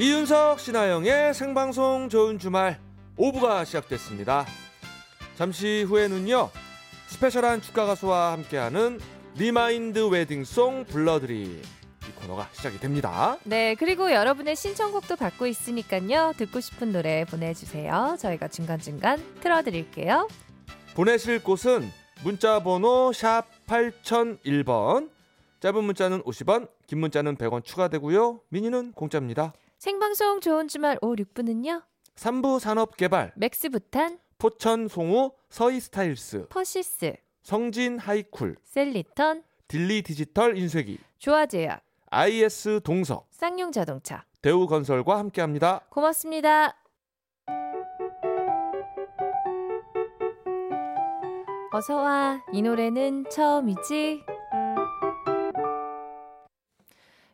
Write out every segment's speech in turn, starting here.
이윤석 신아영의 생방송 좋은 주말 5부가 시작됐습니다. 잠시 후에는요. 스페셜한 축가 가수와 함께하는 리마인드 웨딩송 불러드림 이 코너가 시작이 됩니다. 네, 그리고 여러분의 신청곡도 받고 있으니까요. 듣고 싶은 노래 보내주세요. 저희가 중간중간 틀어드릴게요. 보내실 곳은 문자 번호 샵 8001번 짧은 문자는 50원 긴 문자는 100원 추가되고요. 미니는 공짜입니다. 생방송 좋은 주말 5, 6부는요. 삼부 산업개발 맥스부탄, 포천 송우 서희 스타힐스 퍼시스, 성진 하이쿨 셀리턴, 딜리 디지털 인쇄기 조아제약, IS 동서 쌍용자동차. 대우건설과 함께합니다. 고맙습니다. 어서와. 이 노래는 처음이지?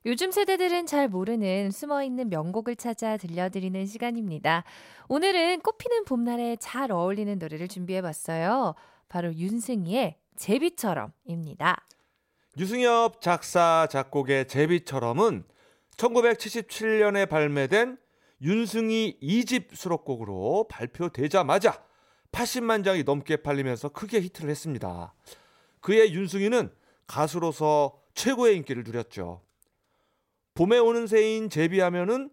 요즘 세대들은 잘 모르는 숨어있는 명곡을 찾아 들려드리는 시간입니다. 오늘은 꽃피는 봄날에 잘 어울리는 노래를 준비해봤어요. 바로 윤승희의 제비처럼입니다. 유승엽 작사 작곡의 제비처럼은 1977년에 발매된 윤승희 2집 수록곡으로 발표되자마자 80만 장이 넘게 팔리면서 크게 히트를 했습니다. 그의 윤승희는 가수로서 최고의 인기를 누렸죠. 봄에 오는 새인 제비하면은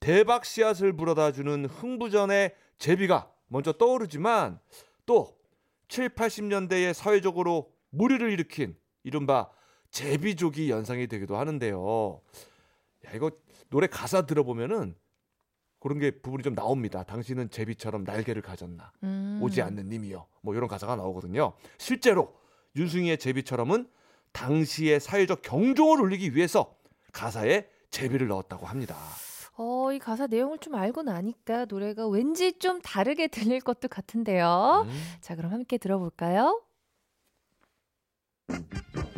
대박 씨앗을 불어다 주는 흥부전의 제비가 먼저 떠오르지만 또 7, 80년대에 사회적으로 무리를 일으킨 이른바 제비족이 연상이 되기도 하는데요. 야, 이거 노래 가사 들어보면은 그런 게 부분이 좀 나옵니다. 당신은 제비처럼 날개를 가졌나. 음. 오지 않는 님이요. 뭐 이런 가사가 나오거든요. 실제로 윤승희의 제비처럼은 당시의 사회적 경종을 울리기 위해서 가사에 제비를 넣었다고 합니다. 어, 이 가사 내용을 좀 알고 나니까 노래가 왠지 좀 다르게 들릴 것도 같은데요. 음. 자, 그럼 함께 들어볼까요?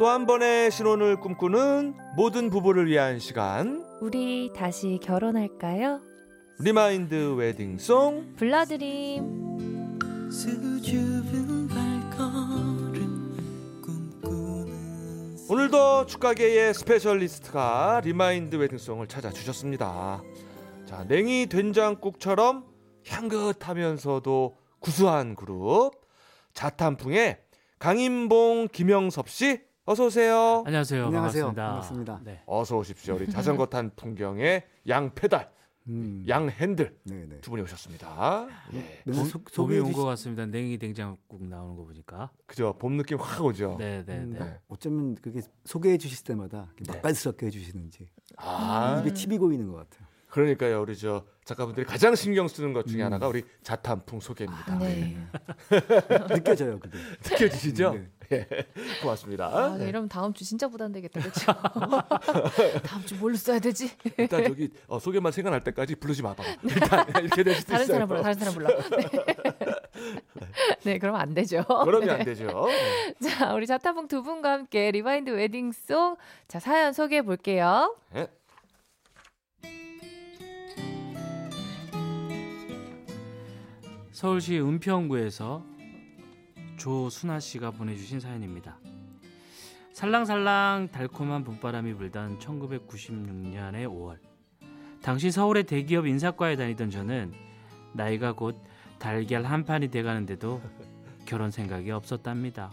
또 한 번의 신혼을 꿈꾸는 모든 부부를 위한 시간 우리 다시 결혼할까요? 리마인드 웨딩송 불러드림. 오늘도 축가계의 스페셜리스트가 리마인드 웨딩송을 찾아주셨습니다. 자, 냉이 된장국처럼 향긋하면서도 구수한 그룹 자탄풍의 강인봉 김영섭 씨 어서 오세요. 안녕하세요. 안녕하세요. 반갑습니다. 반갑습니다. 네. 어서 오십시오. 우리 자전거 탄 풍경의 양 페달, 음. 양 핸들 네네. 두 분이 오셨습니다. 예. 맨날 봄, 소, 봄이 소개해 온 주시... 것 같습니다. 냉이 냉장국 나오는 거 보니까. 그죠? 봄 느낌 확 오죠. 네, 네, 음, 네. 어쩌면 그게 소개해 주실 때마다 네. 맛깔스럽게 해주시는지 아, 입에 침이 고이는 것 같아요. 그러니까요. 우리 저 작가분들이 가장 신경 쓰는 것 중에 음. 하나가 우리 자탄풍 소개입니다. 네. 느껴져요, 그게. 느껴지시죠? 네. 예. 고맙습니다. 아, 네, 이러면 다음 주 진짜 부담되겠다, 그렇죠? 다음 주 뭘로 써야 되지? 일단 저기 어, 소개만 생각날 때까지 부르지 마봐. 일단 이렇게 될 수도 다른 있어요. 사람 불러, 다른 사람 불러. 네, 네 그러면 안 되죠. 그러면 네. 안 되죠. 네. 자, 우리 자탄풍 두 분과 함께 리마인드 웨딩송 자 사연 소개해 볼게요. 네. 서울시 은평구에서 조순아 씨가 보내주신 사연입니다. 살랑살랑 달콤한 봄바람이 불던 1996년의 5월. 당시 서울의 대기업 인사과에 다니던 저는 나이가 곧 달걀 한 판이 돼가는데도 결혼 생각이 없었답니다.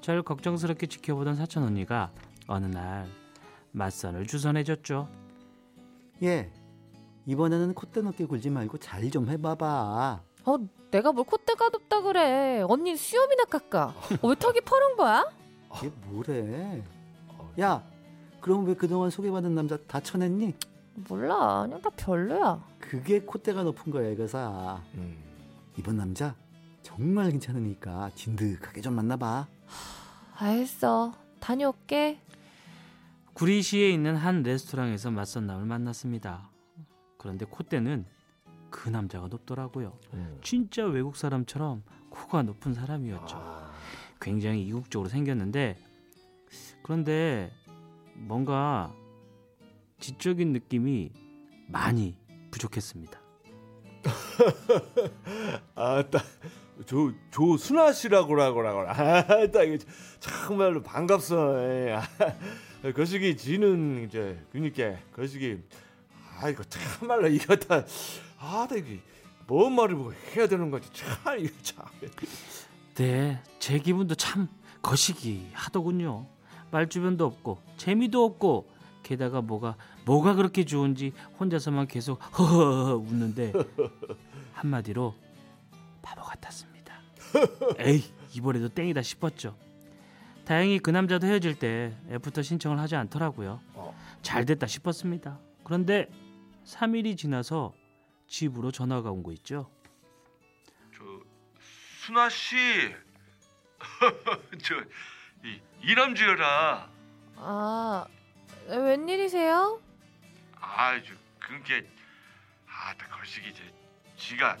절 걱정스럽게 지켜보던 사촌 언니가 어느 날 맞선을 주선해줬죠. 예. 이번에는 콧대 높게 굴지 말고 잘 좀 해봐봐. 어, 내가 뭘 콧대가 높다 그래. 언니 수염이나 깎아. 어, 왜 턱이 퍼른 거야? 이게 뭐래? 야, 그럼 왜 그동안 소개받은 남자 다 쳐냈니? 몰라. 그냥 다 별로야. 그게 콧대가 높은 거야, 이거사. 음. 이번 남자 정말 괜찮으니까 진득하게 좀 만나봐. 알겠어. 다녀올게. 구리시에 있는 한 레스토랑에서 맞선 남을 만났습니다. 그런데 콧대는 그 남자가 높더라고요. 음. 진짜 외국 사람처럼 코가 높은 사람이었죠. 아, 굉장히 이국적으로 생겼는데 그런데 뭔가 지적인 느낌이 많이 부족했습니다. 아따 조 조순아 씨라고 라고라고 아따 이거 정말로 반갑소. 아, 거시기 지는 이제 그니까 거시기 아 이거 참말로 이거 다 아따 이게 뭔 말을 뭐 해야 되는 거지 참 이거 참. 네, 제 기분도 참 거시기 하더군요. 말 주변도 없고 재미도 없고 게다가 뭐가 뭐가 그렇게 좋은지 혼자서만 계속 허허 웃는데 한마디로 바보 같았습니다. 에이 이번에도 땡이다 싶었죠. 다행히 그 남자도 헤어질 때 애프터 신청을 하지 않더라고요. 어. 잘 됐다 싶었습니다. 그런데 3일이 지나서 집으로 전화가 온 거 있죠. 저 순아 씨, 저 이 이남주여라. 아, 웬일이세요? 아주 그게 아따 거시기 제 지가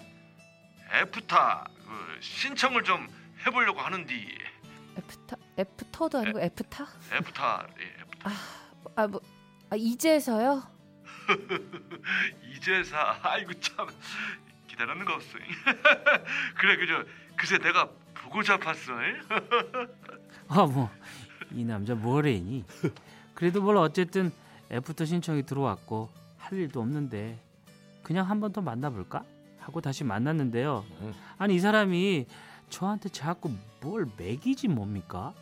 애프타 그 신청을 좀 해보려고 하는디 애프터, 애프터도 아니고 애프타? 애프타 예, 애프타. 아, 뭐, 아, 이제서요? 이제사 아이고 참 기다리는 거 없어 그래 그저 그새 내가 보고 잡았어 아뭐 이 남자 뭐래니? 그래도 뭘 어쨌든 애프터 신청이 들어왔고 할 일도 없는데 그냥 한 번 더 만나볼까 하고 다시 만났는데요. 음. 아니 이 사람이 저한테 자꾸 뭘 먹이지 뭡니까?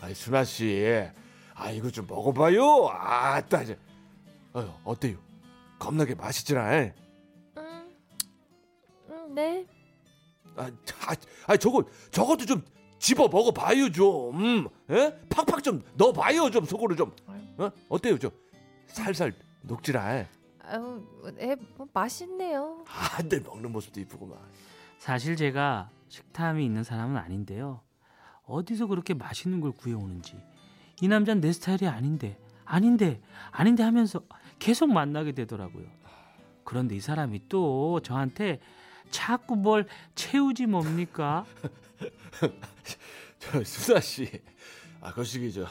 아이 순아 씨, 아 이거 좀 먹어봐요. 아따 이제 어, 어때요? 겁나게 맛있지라. 에? 음, 음, 네. 아, 아, 아 저거 저것도 좀 집어 먹어봐요 좀. 에? 팍팍 좀 넣어봐요 좀 속으로 좀. 어? 어때요 좀 살살 녹지라. 아유, 예, 뭐 맛있네요. 아들 먹는 모습도 이쁘구만. 사실 제가 식탐이 있는 사람은 아닌데요. 어디서 그렇게 맛있는 걸 구해오는지 이 남자는 내 스타일이 아닌데 아닌데 아닌데 하면서 계속 만나게 되더라고요. 그런데 이 사람이 또 저한테 자꾸 뭘 채우지 뭡니까? 저 수사 씨, 아 거시기 저,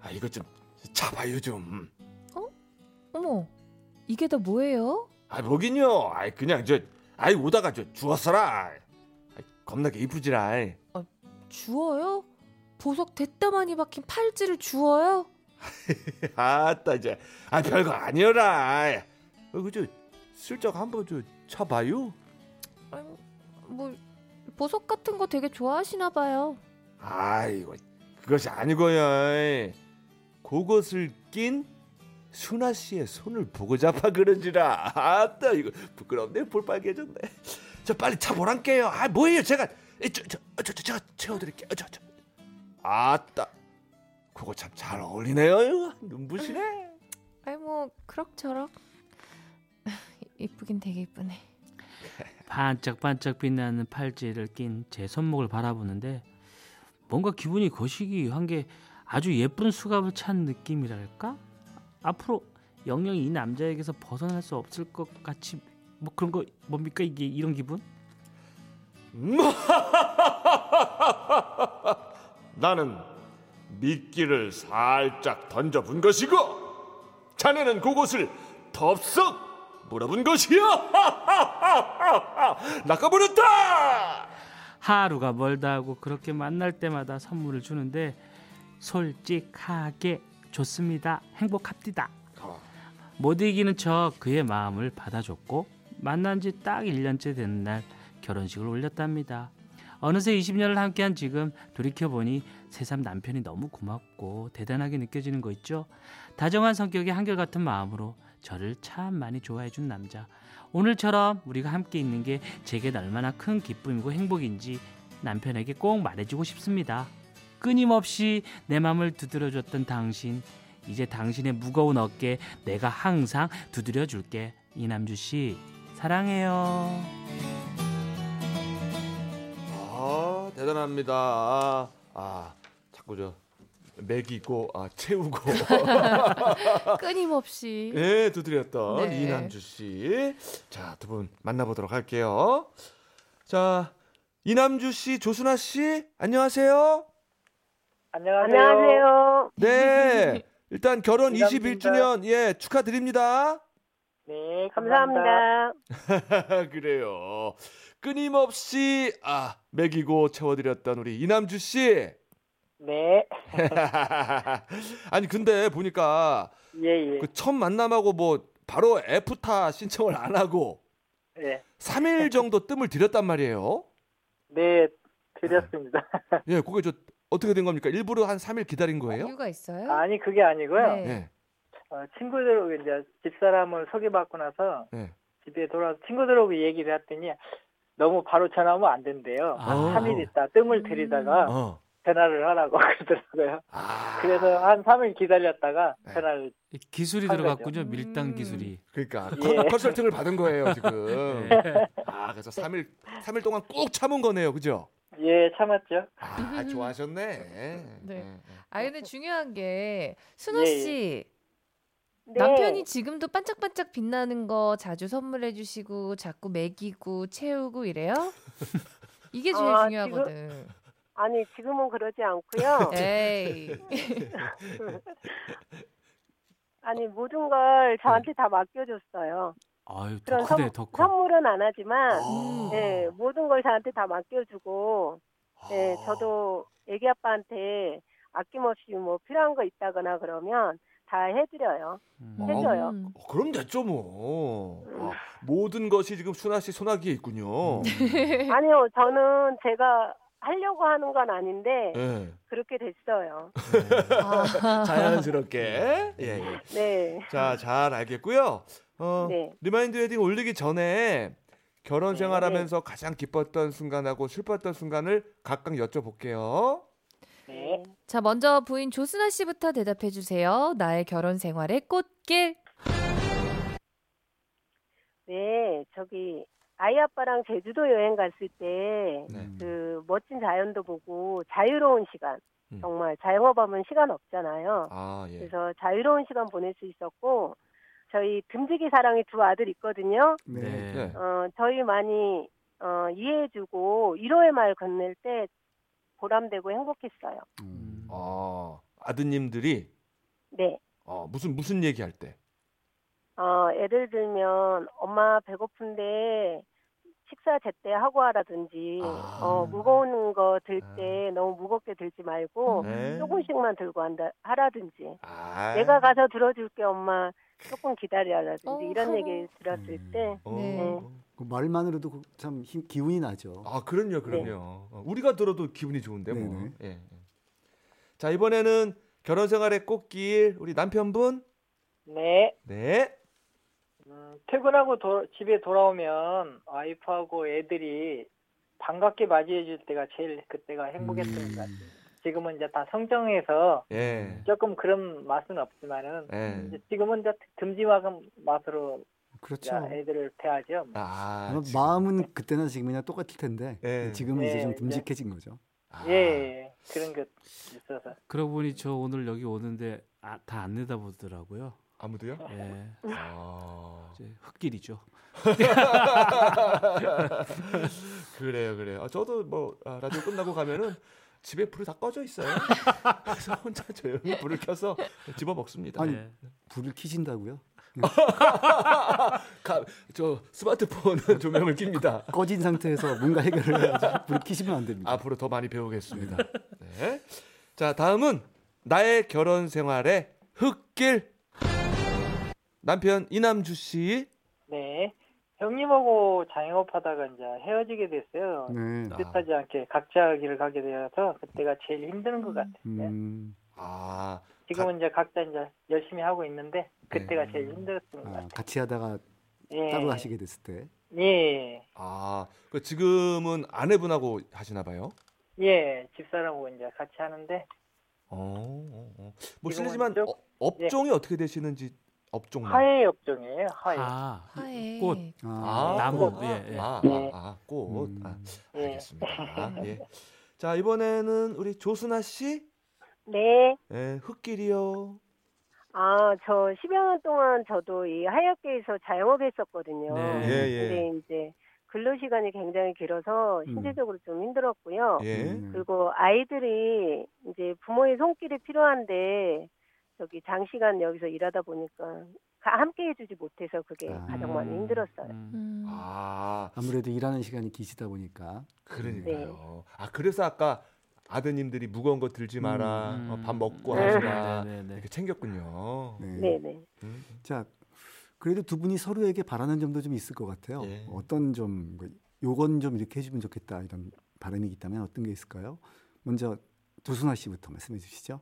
아 이거 좀 잡아요 좀. 어머, 이게 다 뭐예요? 아 뭐긴요. 아이 그냥 저, 아이 오다가 저 주웠어라. 아이, 겁나게 이쁘지라. 아이. 주워요? 보석 됐다 많이 박힌 팔찌를 주워요? 아따 이제, 아 별거 아니어라. 어, 그저 슬쩍 한번 저 쳐봐요. 뭐 보석 같은 거 되게 좋아하시나 봐요. 아이고 그것이 아니고요. 그것을 낀 순아 씨의 손을 보고 잡아 그런지라. 아따 이거 부끄럽네 볼빨개졌네. 저 빨리 차 보란게요. 아 뭐예요 제가 저저 저, 저, 제가 채워드릴게요. 저, 저. 아따 그거 참 잘 어울리네요. 눈부시네. 아니 뭐 그럭저럭 이쁘긴 되게 이쁘네. 반짝반짝 빛나는 팔찌를 낀 제 손목을 바라보는데 뭔가 기분이 거시기한 게 아주 예쁜 수갑을 찬 느낌이랄까? 앞으로 영영이 이 남자에게서 벗어날 수 없을 것 같이 뭐 그런 거 뭡니까 이게 이런 기분? 나는 미끼를 살짝 던져본 것이고 자네는 그곳을 덥석 물어본 것이야. 낚아버렸다. 하루가 멀다 하고 그렇게 만날 때마다 선물을 주는데 솔직하게 좋습니다. 행복합디다. 못 이기는 척 그의 마음을 받아줬고 만난 지 딱 1년째 되는 날 결혼식을 올렸답니다. 어느새 20년을 함께한 지금 돌이켜보니 새삼 남편이 너무 고맙고 대단하게 느껴지는 거 있죠. 다정한 성격의 한결같은 마음으로 저를 참 많이 좋아해준 남자. 오늘처럼 우리가 함께 있는 게 제겐 얼마나 큰 기쁨이고 행복인지 남편에게 꼭 말해주고 싶습니다. 끊임없이 내 맘을 두드려줬던 당신, 이제 당신의 무거운 어깨 내가 항상 두드려 줄게. 이남주 씨, 사랑해요. 아 대단합니다. 아, 아 자꾸 저 먹이고 아, 채우고 끊임없이. 예, 두드렸던 네. 이남주 씨. 자, 두 분 만나보도록 할게요. 자, 이남주 씨, 조순아 씨, 안녕하세요. 안녕하세요. 안녕하세요. 네. 일단 결혼 반갑습니다. 21주년 예, 축하드립니다. 네, 감사합니다. 그래요. 끊임없이 아, 먹이고 채워드렸던 우리 이남주 씨. 네, 아니 근데 보니까 예, 예. 그 첫 만남하고 뭐 바로 애프타 신청을 안 하고 네, 3일 정도 뜸을 들였단 말이에요. 네, 드렸습니다. 예, 그게 저 어떻게 된 겁니까? 일부러 한 3일 기다린 거예요? 이유가 있어요? 아니, 그게 아니고요. 네. 예. 어, 친구들, 이제 집사람을 소개받고 나서 네. 집에 돌아와서 친구들하고 얘기를 했더니 너무 바로 전화하면 안 된대요. 아. 3일 있다 뜸을 들이다가 어. 전화를 하라고 그러더라고요. 아. 그래서 한 3일 기다렸다가 네. 전화를, 이 기술이 한 들어갔군요. 거죠. 밀당 음. 기술이. 그러니까 예. 컨- 컨설팅을 받은 거예요, 지금. 네. 아, 그래서 3일 3일 동안 꼭 참은 거네요. 그죠? 예, 참았죠. 아, 좋아하셨네. 네. 예, 예. 아 근데 중요한 게 순호 예, 씨 네. 남편이 지금도 반짝반짝 빛나는 거 자주 선물해 주시고 자꾸 먹이고 채우고 이래요? 이게 제일 아, 중요하거든. 아니 지금은 그러지 않고요. 에이. 아니 모든 걸 저한테 다 맡겨줬어요. 아유 더 그런 크네 선, 더 커. 선물은 안 하지만, 음. 네 모든 걸 저한테 다 맡겨주고, 네 아. 저도 애기 아빠한테 아낌없이 뭐 필요한 거 있다거나 그러면 다 해드려요. 음. 어. 해줘요. 음. 어, 그럼 됐죠 뭐. 아, 모든 것이 지금 순아 씨 손아귀에 있군요. 아니요, 저는 제가 하려고 하는 건 아닌데 예. 그렇게 됐어요. 아. 자연스럽게. 예, 예. 네, 자, 잘 알겠고요. 어, 네. 리마인드 웨딩 올리기 전에 결혼 네, 생활하면서 가장 기뻤던 순간하고 슬펐던 순간을 각각 여쭤볼게요. 네. 자 먼저 부인 조순아 씨부터 대답해 주세요. 나의 결혼 생활의 꽃길. 네, 저기 아이 아빠랑 제주도 여행 갔을 때 네. 그 멋진 자연도 보고 자유로운 시간 음. 정말 자영업하면 시간 없잖아요. 아, 예. 그래서 자유로운 시간 보낼 수 있었고 저희 듬직이 사랑이 두 아들 있거든요. 네. 네. 어, 저희 많이 어, 이해해주고 위로의 말 건넬 때 보람되고 행복했어요. 음. 아, 아드님들이 네. 어, 무슨 무슨 얘기할 때? 어, 예를 들면 엄마 배고픈데 식사 제때 하고 하라든지 아. 어, 무거운 거 들때 너무 무겁게 들지 말고 네. 조금씩만 들고 한다 하라든지 아. 내가 가서 들어줄게 엄마 조금 기다려라든지 어. 이런 얘기 들었을 음. 때 어. 네. 그 말만으로도 그참 힘, 기운이 나죠. 아, 그럼요, 그럼요. 네. 어, 우리가 들어도 기분이 좋은데 뭐. 네네. 예. 예. 자, 이번에는 결혼 생활의 꽃길 우리 남편분. 네. 네. 음, 퇴근하고 도- 집에 돌아오면 와이프하고 애들이 반갑게 맞이해 줄 때가 제일 그때가 행복했던 것 같아요. 지금은 이제 다 성장해서 예. 조금 그런 맛은 없지만은 예. 이제 지금은 이제 듬직한 맛으로 그렇죠. 이제 애들을 대하죠. 아, 아마 지금- 마음은 그때나 지금이나 똑같을 텐데 예. 지금은 이제 예, 좀 네. 듬직해진 거죠. 아. 예, 예, 그런 것 있어서. 그러고 보니 저 오늘 여기 오는데 아, 다 안 내다보더라고요. 아무도요? 예. 아. 이제 흙길이죠. 그래요, 그래요. 아, 저도 뭐 아, 라디오 끝나고 가면은 집에 불이 다 꺼져 있어요. 그래서 혼자 조용히 불을 켜서 집어 먹습니다. 아니, 예. 불을 켜신다고요? 가, 저 스마트폰은 조명을 낍니다. 꺼진 상태에서 뭔가 해결을 해야지 불을 켜시면 안 됩니다. 앞으로 더 많이 배우겠습니다. 네. 자, 다음은 나의 결혼 생활의 흙길. 남편 이남주 씨. 네. 형님하고 자영업하다가 이제 헤어지게 됐어요. 네. 뜻하지 않게 각자 길을 가게 되어서 그때가 제일 힘든 것 같아요. 음, 아, 지금은 이제 각자 이제 열심히 하고 있는데 그때가 네. 제일 힘들었던 것 아, 같아요. 같이 하다가 예. 따로 하시게 됐을 때. 예. 아, 그 지금은 아내분하고 하시나 봐요. 예. 집사람하고 이제 같이 하는데 어, 어, 어. 뭐 실례지만 좀- 어, 업종이 어떻게 되시는지 업종만. 하해 업종이에요. 하해. 아, 하에. 꽃. 아, 나무. 꽃. 예, 예. 아, 네. 아, 아, 꽃. 음. 아, 예. 알겠습니다. 예. 자, 이번에는 우리 조순아 씨. 네. 예, 흙길이요. 아, 저 10여 년 동안 저도 이 하얗게에서 자영업 했었거든요. 네. 예, 예. 근데 이제 근로 시간이 굉장히 길어서 음. 신체적으로 좀 힘들었고요. 예. 음. 그리고 아이들이 이제 부모의 손길이 필요한데 저기 장시간 여기서 일하다 보니까 가- 함께 해주지 못해서 그게 아. 가장 많이 힘들었어요. 음. 음. 아, 아무래도 일하는 시간이 기시다 보니까 그러니까요. 아, 그래서 아까 아드님들이 무거운 거 들지 마라. 음. 어, 밥 먹고 네. 하시라. 네, 네, 네. 이렇게 챙겼군요. 네. 네네. 음. 자 그래도 두 분이 서로에게 바라는 점도 좀 있을 것 같아요. 예. 어떤 좀 뭐, 요건 좀 이렇게 해주면 좋겠다 이런 바람이 있다면 어떤 게 있을까요? 먼저 조순아 씨부터 말씀해 주시죠.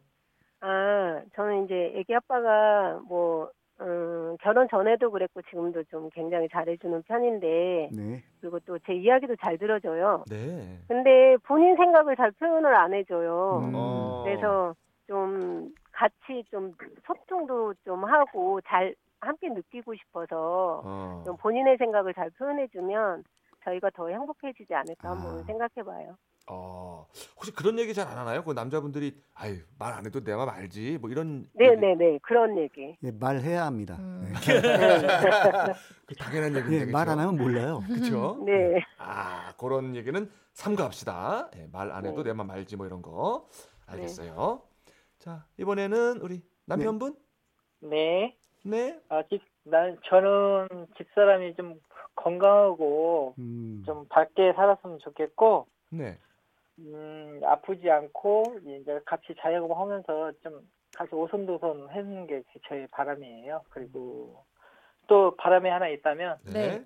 아, 저는 이제 애기 아빠가 뭐 음, 결혼 전에도 그랬고 지금도 좀 굉장히 잘해주는 편인데 네. 그리고 또 제 이야기도 잘 들어줘요. 네. 근데 본인 생각을 잘 표현을 안 해줘요. 음. 어. 그래서 좀 같이 좀 소통도 좀 하고 잘 함께 느끼고 싶어서 어. 좀 본인의 생각을 잘 표현해주면 저희가 더 행복해지지 않을까 한번 아. 생각해봐요. 어. 혹시 그런 얘기 잘 안 하나요? 그 남자분들이 아유 말 안 해도 내 맘 알지. 뭐 이런. 네네네 그런 얘기. 예, 말해야 합니다. 음. 네. 그 당연한 얘기인데. 예, 말안 하면 몰라요. 그렇죠. 네. 아 그런 얘기는 삼가합시다. 예, 말안 해도 네. 내맘 알지 뭐 이런 거. 알겠어요. 자 이번에는 우리 남편분. 네. 네. 아, 집, 난, 저는 집사람이 좀 건강하고 음. 좀 밝게 살았으면 좋겠고, 네. 음, 아프지 않고, 이제 같이 자영업 하면서 좀 같이 오손도손 하는 게 저의 바람이에요. 그리고 또 바람이 하나 있다면, 네. 네.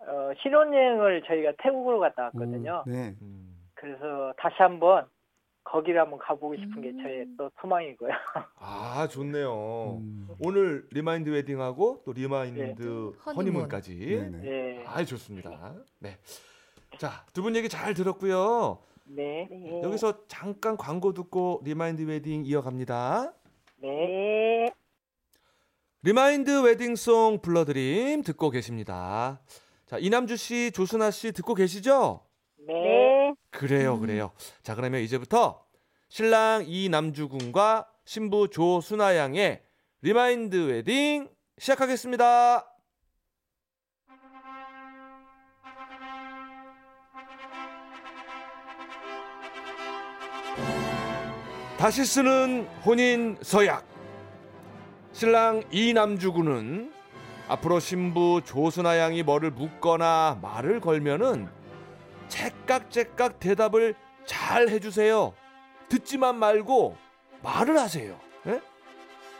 어, 신혼여행을 저희가 태국으로 갔다 왔거든요. 오, 네. 음. 그래서 다시 한번 거기를 한번 가보고 싶은 게 음. 저의 또 소망이고요. 아 좋네요. 음. 오늘 리마인드 웨딩하고 또 리마인드 허니문. 허니문까지. 네네. 네. 아 좋습니다. 네. 자, 두 분 얘기 잘 들었고요. 네. 네. 여기서 잠깐 광고 듣고 remind wedding 이어갑니다. 네. 네. remind wedding song 불러드림 듣고 계십니다. 자, 이남주 씨, 조순아 씨 듣고 계시죠? 네. 네. 그래요, 음. 그래요. 자, 그러면 이제부터 신랑 이남주 군과 신부 조순아 양의 remind wedding 시작하겠습니다. 다시 쓰는 혼인 서약. 신랑 이남주 군은 앞으로 신부 조순아 양이 뭐를 묻거나 말을 걸면은 째깍째깍 대답을 잘 해주세요. 듣지만 말고 말을 하세요.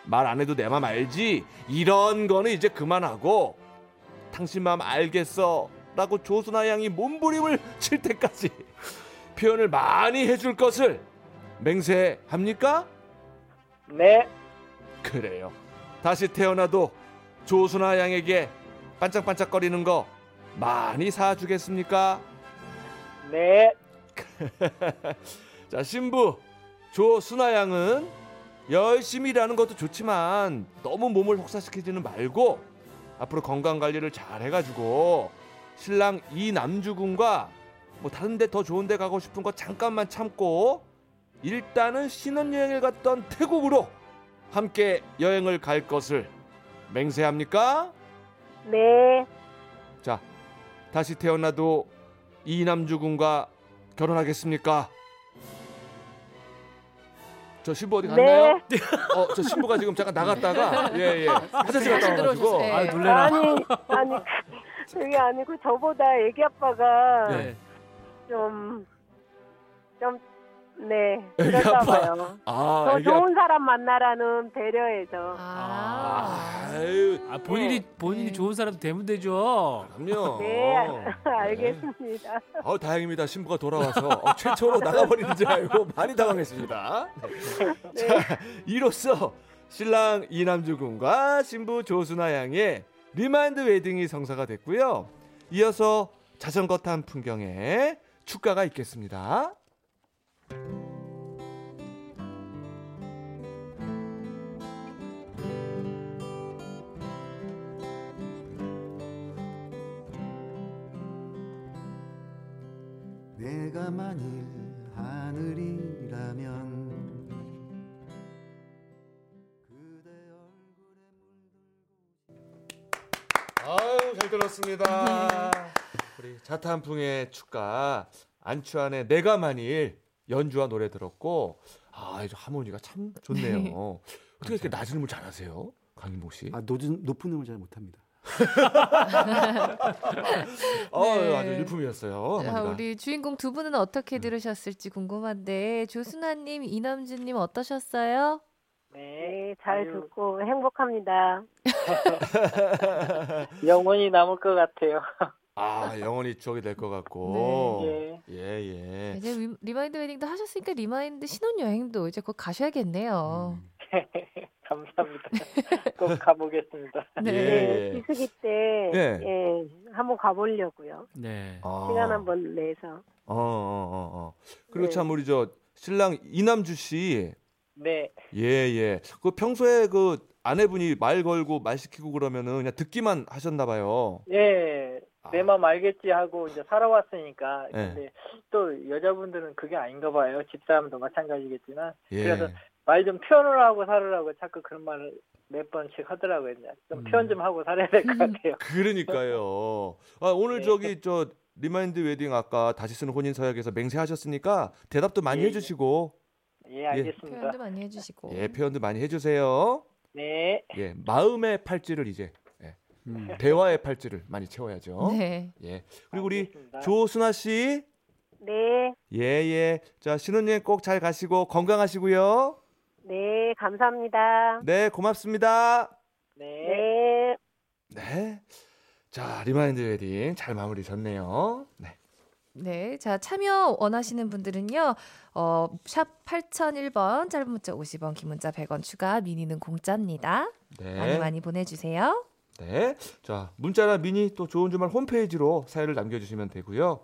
말 안 해도 내 맘 알지? 이런 거는 이제 그만하고 당신 맘 알겠어 라고 조순아 양이 몸부림을 칠 때까지 표현을 많이 해줄 것을 맹세합니까? 네. 그래요. 다시 태어나도 조순아 양에게 반짝반짝거리는 거 많이 사주겠습니까? 네. 자 신부 조순아 양은 열심히 일하는 것도 좋지만 너무 몸을 혹사시키지는 말고 앞으로 건강 관리를 잘 해가지고 신랑 이남주 군과 뭐 다른 데 더 좋은 데 가고 싶은 거 잠깐만 참고 일단은 신혼여행을 갔던 태국으로 함께 여행을 갈 것을 맹세합니까? 네. 자 다시 태어나도 이남주 군과 결혼하겠습니까? 저 신부 어디 갔나요? 네. 어, 저 신부가 지금 잠깐 나갔다가 예, 예. 화장실 갔다 와가지고. 아 예. 놀래라. 아니, 아니, 그게 아니고 저보다 애기 아빠가 네. 좀, 좀, 네, 아빠. 봐요. 아, 더 애기 좋은 사람 만나라는 배려에서. 아. 아유, 아 본인이 본인이 네. 좋은 사람 되면 되죠. 그럼요. 네, 알겠습니다. 어, 다행입니다. 신부가 돌아와서 어, 최초로 나가버리는 줄 알고 많이 당황했습니다. 네. 자, 이로써 신랑 이남주 군과 신부 조순아 양의 remind wedding이 성사가 됐고요. 이어서 자전거 탄 풍경의 축가가 있겠습니다. 내가 만일 하늘이라면 그대 얼굴에 물들고 아유 잘 들었습니다. 네. 우리 자탄풍의 축가 안추안의 내가 만일 연주와 노래 들었고 아, 이 하모니가 참 좋네요. 어떻게 이렇게 낮은 음을 잘하세요, 강인복 씨? 아, 노준, 높은 음을 잘 못합니다. 어, 네. 아주 일품이었어요. 자, 하모니가. 우리 주인공 두 분은 어떻게 음. 들으셨을지 궁금한데 조순아님, 이남주님 어떠셨어요? 네. 네, 잘 아유, 듣고 행복합니다. 영원히 남을 것 같아요. 아, 영원히 추억이 될 것 같고. 예. 예, 예. 이제 리, remind wedding도 하셨으니까 remind 신혼여행도 이제 곧 가셔야겠네요. 음. 감사합니다. 꼭 가보겠습니다. 네. 예. 네, 비수기 때 예. 예, 한번 가보려고요. 네. 아. 시간 한번 내서. 어, 어, 어, 어. 그리고 네. 참 우리 저 신랑 이남주 씨, 네. 예, 예. 그 평소에 그 아내분이 말 걸고 말 시키고 그러면은 그냥 듣기만 하셨나 봐요. 예. 내 아. 맘 알겠지 하고 이제 살아왔으니까. 네. 근데 또 여자분들은 그게 아닌가 봐요. 집사람도 마찬가지겠지만. 예. 그래서 말 좀 표현을 하고 살으라고 자꾸 그런 말을 몇 번씩 하더라고요. 좀 음. 표현 좀 하고 살아야 될 것 같아요. 그러니까요. 아, 오늘 네. 저기 저 remind wedding 아까 다시 쓰는 혼인 서약에서 맹세하셨으니까 대답도 많이 예, 해주시고 예, 알겠습니다. 표현도 많이 해주시고. 예 표현도 많이 해주세요. 네. 예 마음의 팔찌를 이제 예, 음. 대화의 팔찌를 많이 채워야죠. 네. 예 그리고 우리 알겠습니다. 조순아 씨 네, 예 예 자 신혼여행 꼭 잘 가시고 건강하시고요. 네, 감사합니다. 네 고맙습니다. 네. 네. 네. 자 remind wedding 잘 마무리 졌네요. 네. 네. 자, 참여 원하시는 분들은요. 어, sharp 8001번 짧은 문자 50원, 긴 문자 100원 추가, 미니는 공짜입니다. 네. 많이 많이 보내 주세요. 네. 자, 문자나 미니 또 좋은 주말 홈페이지로 사연을 남겨주시면 되고요.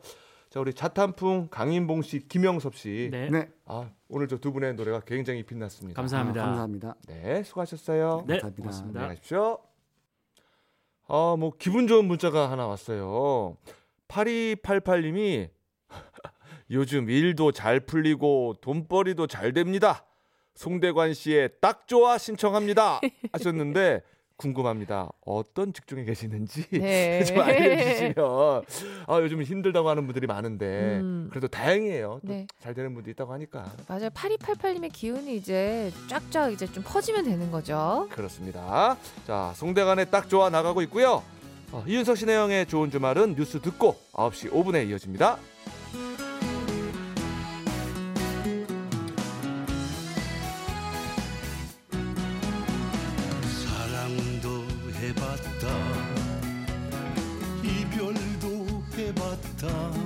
자, 우리 자탄풍 강인봉 씨, 김영섭 씨. 네. 네. 아, 오늘 저 두 분의 노래가 굉장히 빛났습니다. 감사합니다. 아, 감사합니다. 네, 수고하셨어요. 네, 감사합니다. 고맙습니다. 안녕하십시오. 아, 뭐 기분 좋은 문자가 하나 왔어요. 8288님이 요즘 일도 잘 풀리고 돈벌이도 잘 됩니다. 송대관 씨의 딱 좋아 신청합니다. 하셨는데 궁금합니다. 어떤 직종에 계시는지 네. 좀 알려주시면 아 요즘 힘들다고 하는 분들이 많은데 음. 그래도 다행이에요. 또 네. 잘 되는 분도 있다고 하니까 맞아요. 8288님의 기운이 이제 쫙쫙 이제 좀 퍼지면 되는 거죠. 그렇습니다. 자 송대관의 딱 좋아 나가고 있고요. 어, 이윤석 신혜영의 좋은 주말은 뉴스 듣고 9시 5분에 이어집니다. temps